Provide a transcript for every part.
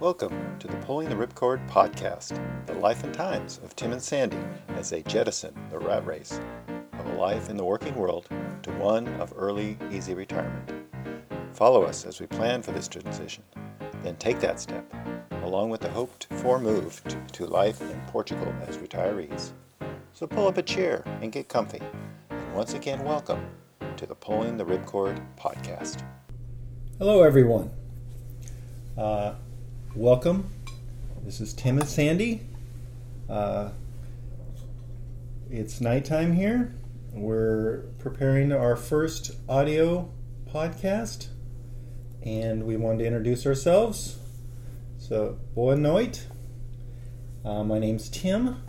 Welcome to the Pulling the Ripcord podcast, the life and times of Tim and Sandy as they jettison the rat race of a life in the working world to one of early, easy retirement. Follow us as we plan for this transition, then take that step, along with the hoped for move to, life in Portugal as retirees. So pull up a chair and get comfy. And once again, welcome to the Pulling the Ripcord podcast. Hello, everyone. Uh, welcome. This is Tim and Sandy. Uh, it's nighttime here. We're preparing our first audio podcast, and we wanted to introduce ourselves. So, boa noite. Uh, my name's Tim,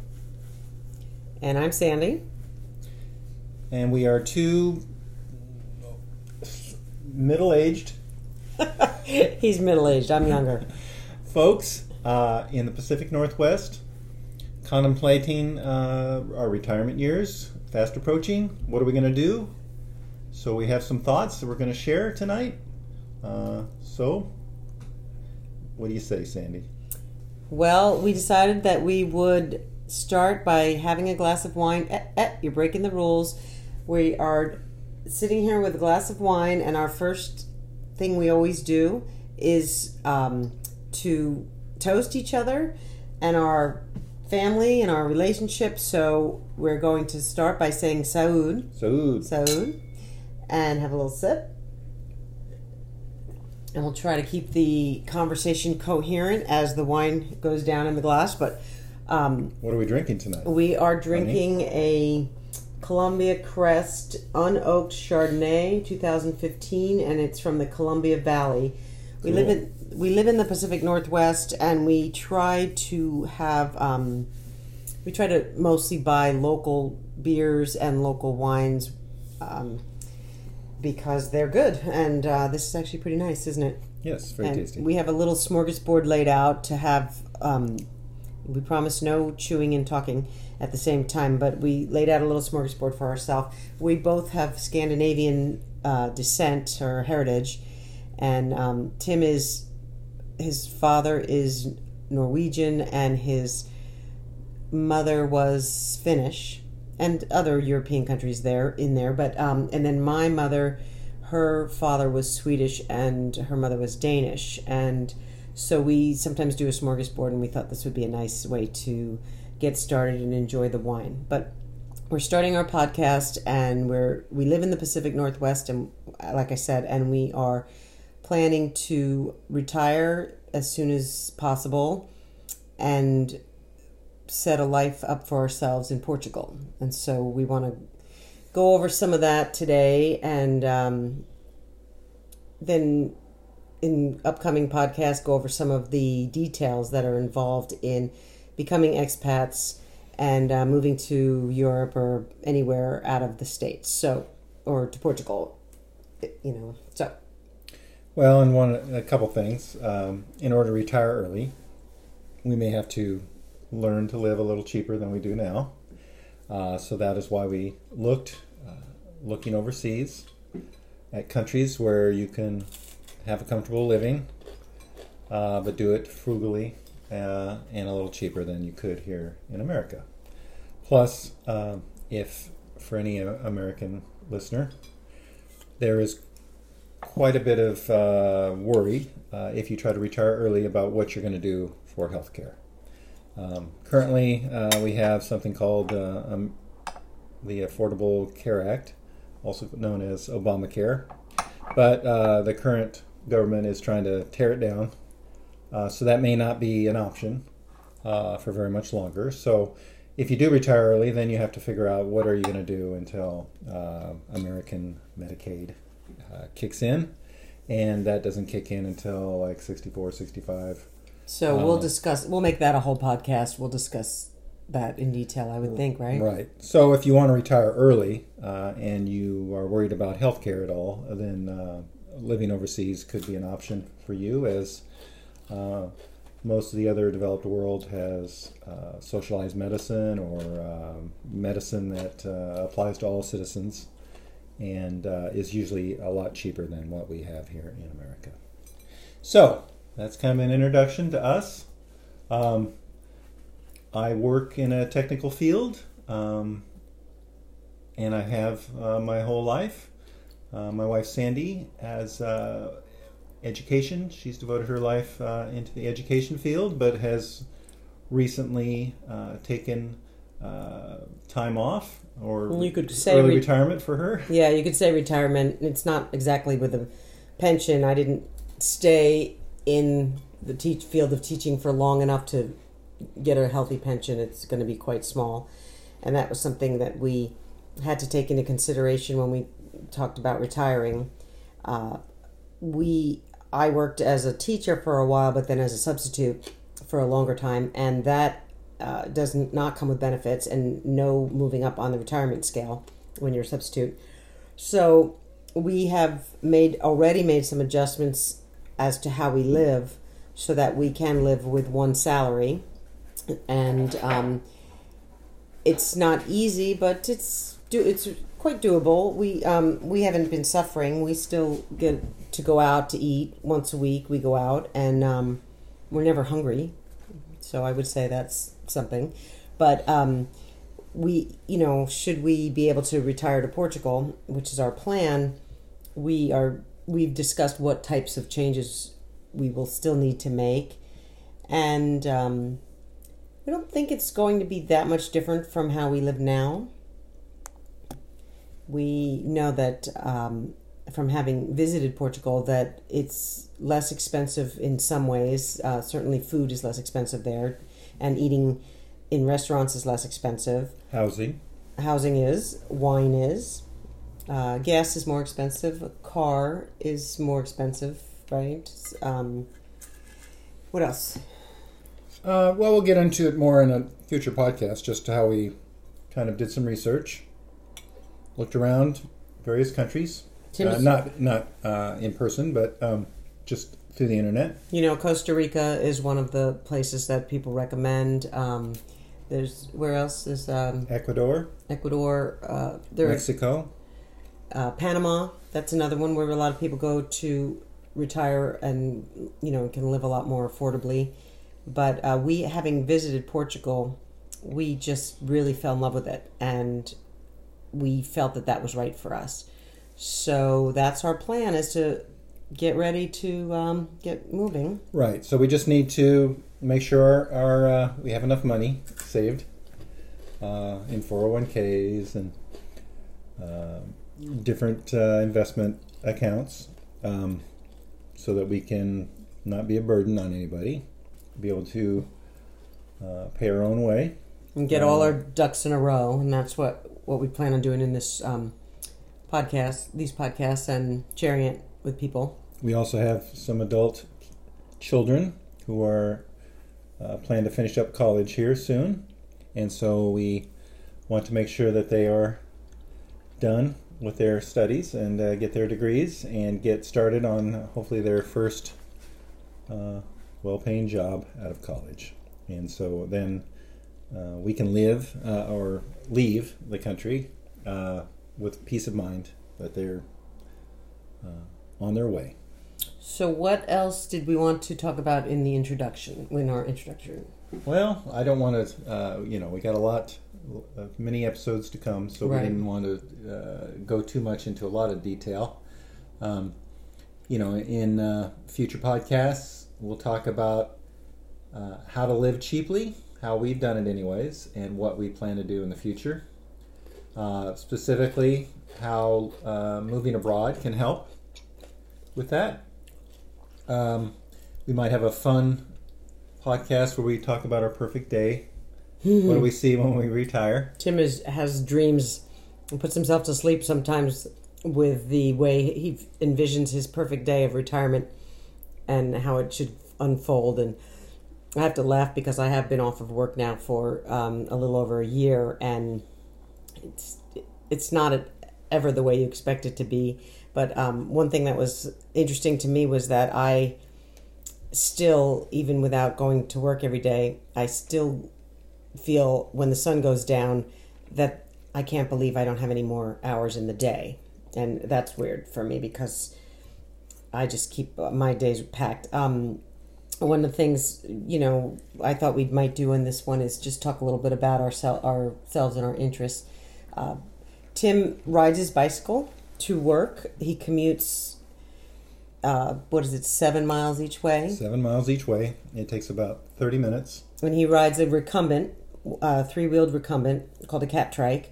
And I'm Sandy. and we are two middle-aged He's middle aged. I'm younger. Folks uh, in the Pacific Northwest contemplating uh, our retirement years fast approaching. What are we going to do? So we have some thoughts that we're going to share tonight. Uh, so, what do you say, Sandy? Well, we decided that we would start by having a glass of wine. Eh, eh, you're breaking the rules. We are sitting here with a glass of wine, and our first thing we always do is um, to toast each other and our family and our relationship. So we're going to start by saying Saud. Saud. Saud, and have a little sip. And we'll try to keep the conversation coherent as the wine goes down in the glass. But um, what are we drinking tonight? we are drinking a Columbia Crest Unoaked Chardonnay 2015, and it's from the Columbia Valley. We live in we live in the Pacific Northwest, and we try to have um, we try to mostly buy local beers and local wines um, because they're good. And uh, this is actually pretty nice, isn't it? Yes, very and tasty. We have a little smorgasbord laid out to have. Um, we promise no chewing and talking at the same time, but we laid out a little smorgasbord for ourselves. We both have Scandinavian uh, descent or heritage, and um, Tim is his father is Norwegian and his mother was Finnish, and other European countries there in there. But um, and then my mother, her father was Swedish and her mother was Danish, and so we sometimes do a smorgasbord, and we thought this would be a nice way to get started and enjoy the wine. But we're starting our podcast, and we're we live in the Pacific Northwest, and like I said, and we are planning to retire as soon as possible, and set a life up for ourselves in Portugal. And so we want to go over some of that today, and um, then in upcoming podcasts go over some of the details that are involved in becoming expats and uh, moving to Europe or anywhere out of the states. So, or to Portugal, you know. So, Well, and one a couple things. Um, in order to retire early, we may have to learn to live a little cheaper than we do now. Uh, so that is why we looked, uh, looking overseas, at countries where you can have a comfortable living, uh, but do it frugally uh, and a little cheaper than you could here in America. Plus, uh, if for any American listener, there is quite a bit of uh, worry uh, if you try to retire early about what you're going to do for health care. Um, currently, uh, we have something called uh, um, the Affordable Care Act, also known as Obamacare, but uh, the current government is trying to tear it down, uh, so that may not be an option for very much longer. So, if you do retire early, then you have to figure out what are you going to do until American Medicaid uh, kicks in, and that doesn't kick in until like 64, 65. so we'll Um, discuss. We'll make that a whole podcast. We'll discuss that in detail. I would think, right? Right. So if you want to retire early uh, and you are worried about health care at all, then uh, living overseas could be an option for you as uh, most of the other developed world has uh, socialized medicine or um, medicine that uh, applies to all citizens and uh, is usually a lot cheaper than what we have here in America. So, that's kind of an introduction to us. Um, I work in a technical field, um, and I have uh, my whole life. Uh, my wife Sandy has uh, education. She's devoted her life uh, into the education field, but has recently uh, taken uh, time off or You could say early re- retirement for her. Yeah, you could say retirement. It's not exactly with a pension. I didn't stay in the teach field of teaching for long enough to get a healthy pension. It's going to be quite small, and that was something that we had to take into consideration when we talked about retiring. Uh, we I worked as a teacher for a while, but then as a substitute for a longer time, and that uh, does not come with benefits and no moving up on the retirement scale when you're a substitute. So we have made already made some adjustments as to how we live, so that we can live with one salary, and um, it's not easy, but it's do it's quite doable. We um, we haven't been suffering. We still get to go out to eat once a week. We go out, and um, we're never hungry. So I would say that's something. But um, we, you know, should we be able to retire to Portugal, which is our plan, we are we've discussed what types of changes we will still need to make, and um, I don't think it's going to be that much different from how we live now. We know that um, from having visited Portugal that it's less expensive in some ways. Uh, certainly, food is less expensive there, and eating in restaurants is less expensive. Housing. Housing is, wine is, uh, gas is more expensive. A car is more expensive, right? Um, what else? Uh, well, we'll get into it more in a future podcast, just how we kind of did some research, looked around various countries, uh, not not uh, in person, but um, just through the internet. You know, Costa Rica is one of the places that people recommend. Um, there's where else is um, Ecuador, Ecuador? Uh, there, Mexico, uh, Panama. That's another one where a lot of people go to retire and you know can live a lot more affordably. But uh, we, having visited Portugal, we just really fell in love with it, and we felt that that was right for us. So that's our plan: is to get ready to um, get moving. right? So we just need to make sure our, our uh, we have enough money saved uh, in four hundred one ks and uh, different uh, investment accounts, um, so that we can not be a burden on anybody, be able to uh, pay our own way. and get all our ducks in a row, and that's what what we plan on doing in this um, podcast, these podcasts, and sharing it with people. We also have some adult children who are uh, plan to finish up college here soon, and so we want to make sure that they are done with their studies and uh, get their degrees and get started on hopefully their first uh, well-paying job out of college. And so then uh, we can live uh, or leave the country uh, with peace of mind that they're uh, on their way. So, what else did we want to talk about in the introduction? In our introduction, Well, I don't want to, uh, you know, we got a lot, uh, many episodes to come, so Right. we didn't want to uh, go too much into a lot of detail. Um, you know, in uh, future podcasts, we'll talk about uh, how to live cheaply, how we've done it, anyways, and what we plan to do in the future. Uh, specifically, how uh, moving abroad can help with that. Um, we might have a fun podcast where we talk about our perfect day. what do we see when we retire? Tim is, has dreams and puts himself to sleep sometimes with the way he envisions his perfect day of retirement and how it should unfold. And I have to laugh because I have been off of work now for um, a little over a year, and it's it's not ever the way you expect it to be. But um, one thing that was interesting to me was that I still, even without going to work every day, I still feel when the sun goes down that I can't believe I don't have any more hours in the day. And that's weird for me because I just keep my days packed. Um, one of the things you know I thought we might do in this one is just talk a little bit about oursel- ourselves and our interests. Uh, Tim rides his bicycle to work. He commutes. Uh, what is it? Seven miles each way. Seven miles each way. It takes about 30 minutes. When he rides a recumbent, uh, three-wheeled recumbent called a Catrike,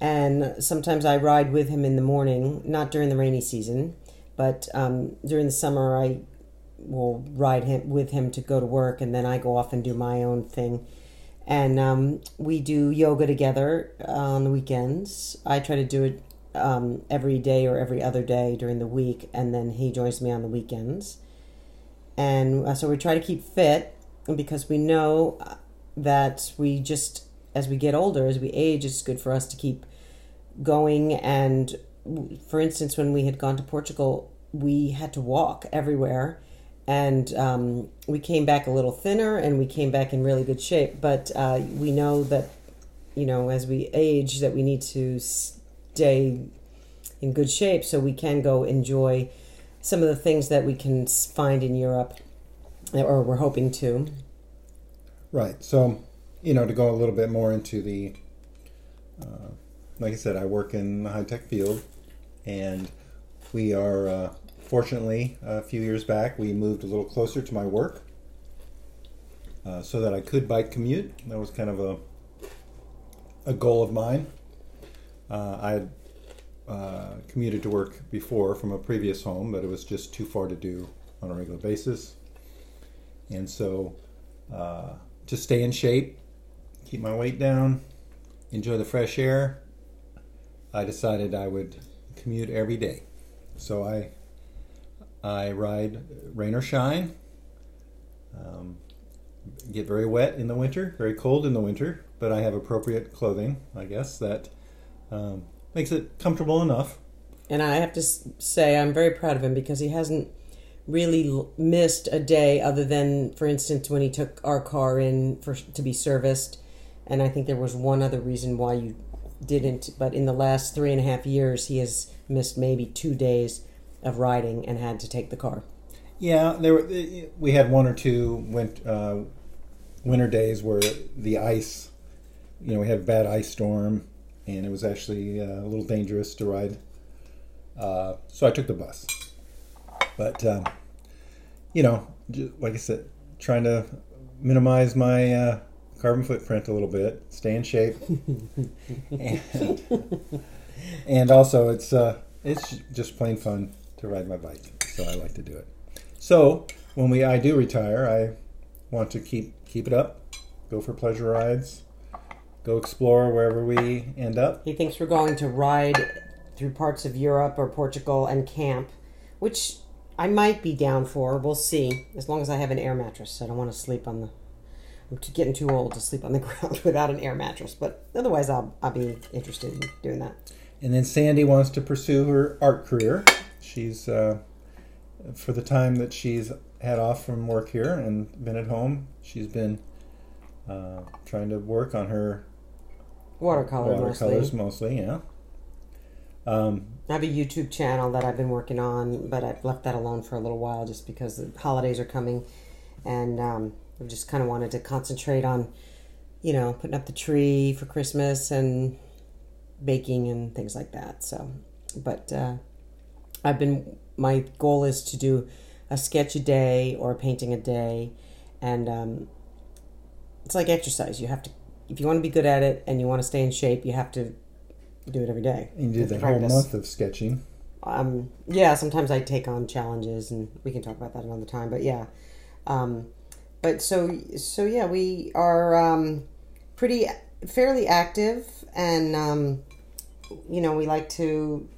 and sometimes I ride with him in the morning. Not during the rainy season, but um, during the summer I will ride him with him to go to work, and then I go off and do my own thing. And um, we do yoga together on the weekends. I try to do it um, every day or every other day during the week, and then he joins me on the weekends. And uh, so we try to keep fit because we know uh, that we just, as we get older, as we age, it's good for us to keep going. And for instance, when we had gone to Portugal, we had to walk everywhere. And um, we came back a little thinner and we came back in really good shape. But uh, we know that, you know, as we age, that we need to stay in good shape so we can go enjoy some of the things that we can find in Europe, or we're hoping to. Right. So, you know, to go a little bit more into the, uh, like I said, I work in the high tech field, and we are uh, fortunately a few years back we moved a little closer to my work, uh, so that I could bike commute. That was kind of a a goal of mine. Uh, I had uh, commuted to work before from a previous home, but it was just too far to do on a regular basis, and so uh, to stay in shape, keep my weight down, enjoy the fresh air, I decided I would commute every day. So I I ride rain or shine. Um, get very wet in the winter, very cold in the winter, but I have appropriate clothing, I guess, that um, makes it comfortable enough. And I have to say, I'm very proud of him because he hasn't really l- missed a day other than, for instance, when he took our car in for to be serviced. And I think there was one other reason why you didn't, but in the last three and a half years, he has missed maybe two days of riding and had to take the car. Yeah, there were, we had one or two wint, uh, winter days where the ice, you know, we had a bad ice storm, and it was actually uh, a little dangerous to ride. Uh, so I took the bus. But um, you know, like I said, trying to minimize my uh, carbon footprint a little bit, stay in shape, and, and also it's uh, it's just plain fun to ride my bike, so I like to do it. So when we I do retire, I want to keep keep it up, go for pleasure rides, go explore wherever we end up. He thinks we're going to ride through parts of Europe or Portugal and camp, which I might be down for. We'll see. As long as I have an air mattress, I don't want to sleep on the. I'm getting too old to sleep on the ground without an air mattress, but otherwise, I'll I'll be interested in doing that. And then Sandy wants to pursue her art career. She's uh, for the time that she's had off from work here and been at home. She's been uh, trying to work on her Watercolor watercolors mostly. mostly. Yeah. Um, I have a YouTube channel that I've been working on, but I've left that alone for a little while just because the holidays are coming, and um, I just kind of wanted to concentrate on, you know, putting up the tree for Christmas and baking and things like that. So, but uh, I've been my goal is to do a sketch a day or a painting a day, and um, it's like exercise. You have to, if you want to be good at it and you want to stay in shape, you have to do it every day. and you did the whole month of sketching. um, yeah, sometimes I take on challenges, and we can talk about that another time. But yeah, um, but so so yeah, we are um, pretty fairly active, and um, you know we like to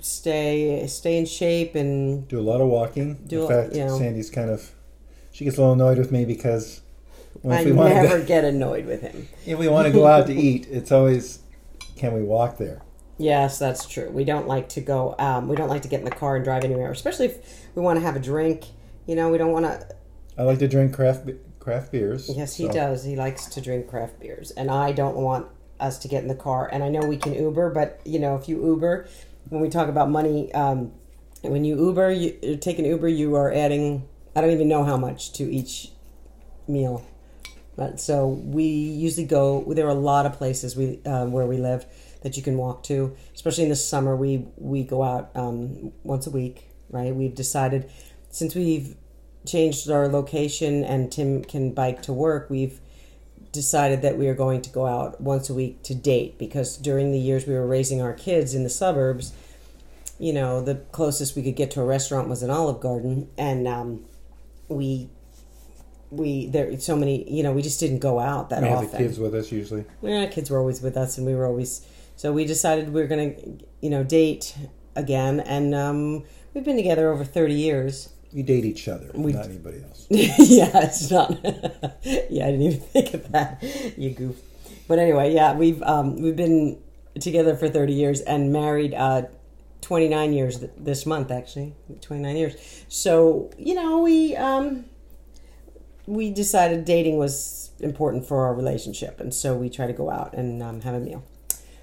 stay stay in shape and Do a lot of walking. Do in a- fact, you know. Sandy's kind of she gets a little annoyed with me because when I if we want to never get annoyed with him. if we want to go out to eat, it's always can we walk there? Yes, that's true. We don't like to go. Um, we don't like to get in the car and drive anywhere, especially if we want to have a drink. You know, we don't want to. I like to drink craft craft beers. Yes, he so- does. He likes to drink craft beers, and I don't want us to get in the car. And I know we can Uber, but you know, if you Uber, when we talk about money, um, when you Uber, you take an Uber, you are adding I don't even know how much to each meal. So we usually go. There are a lot of places we uh, where we live that you can walk to. Especially in the summer, we we go out um, once a week. Right? We've decided since we've changed our location and Tim can bike to work. We've decided that we are going to go out once a week to date because during the years we were raising our kids in the suburbs, you know, the closest we could get to a restaurant was an Olive Garden, and um, we we there so many you know we just didn't go out that We often. the kids with us usually. Yeah, kids were always with us, and we were always so we decided we were gonna you know date again, and um, we've been together over thirty years. You date each other, We- not anybody else. yeah, it's not. yeah, I didn't even think of that. You goof. But anyway, yeah, we've um, we've been together for thirty years and married uh, twenty nine years th- this month. Actually, twenty nine years. So you know, we um, we decided dating was important for our relationship, and so we try to go out and um, have a meal.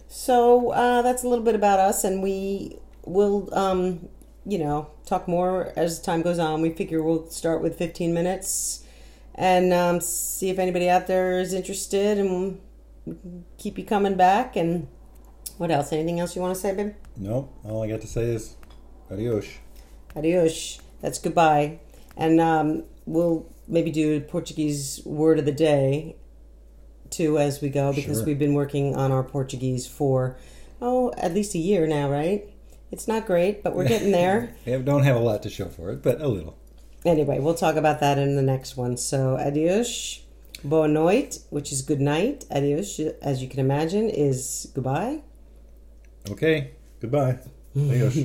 So uh, that's a little bit about us, and we will, um, you know, talk more as time goes on. We figure we'll start with 15 minutes and um, see if anybody out there is interested, and keep you coming back. And what else? Anything else you want to say, babe? Nope. All I got to say is adios. Adios. That's goodbye. And um, we'll maybe do a Portuguese word of the day too as we go because Sure. we've been working on our Portuguese for oh at least a year now, right? It's not great, but we're getting there. We don't have a lot to show for it, but a little. anyway, we'll talk about that in the next one. So adios. Boa noite, which is good night. Adios, as you can imagine, is goodbye. Okay. Goodbye. Adios.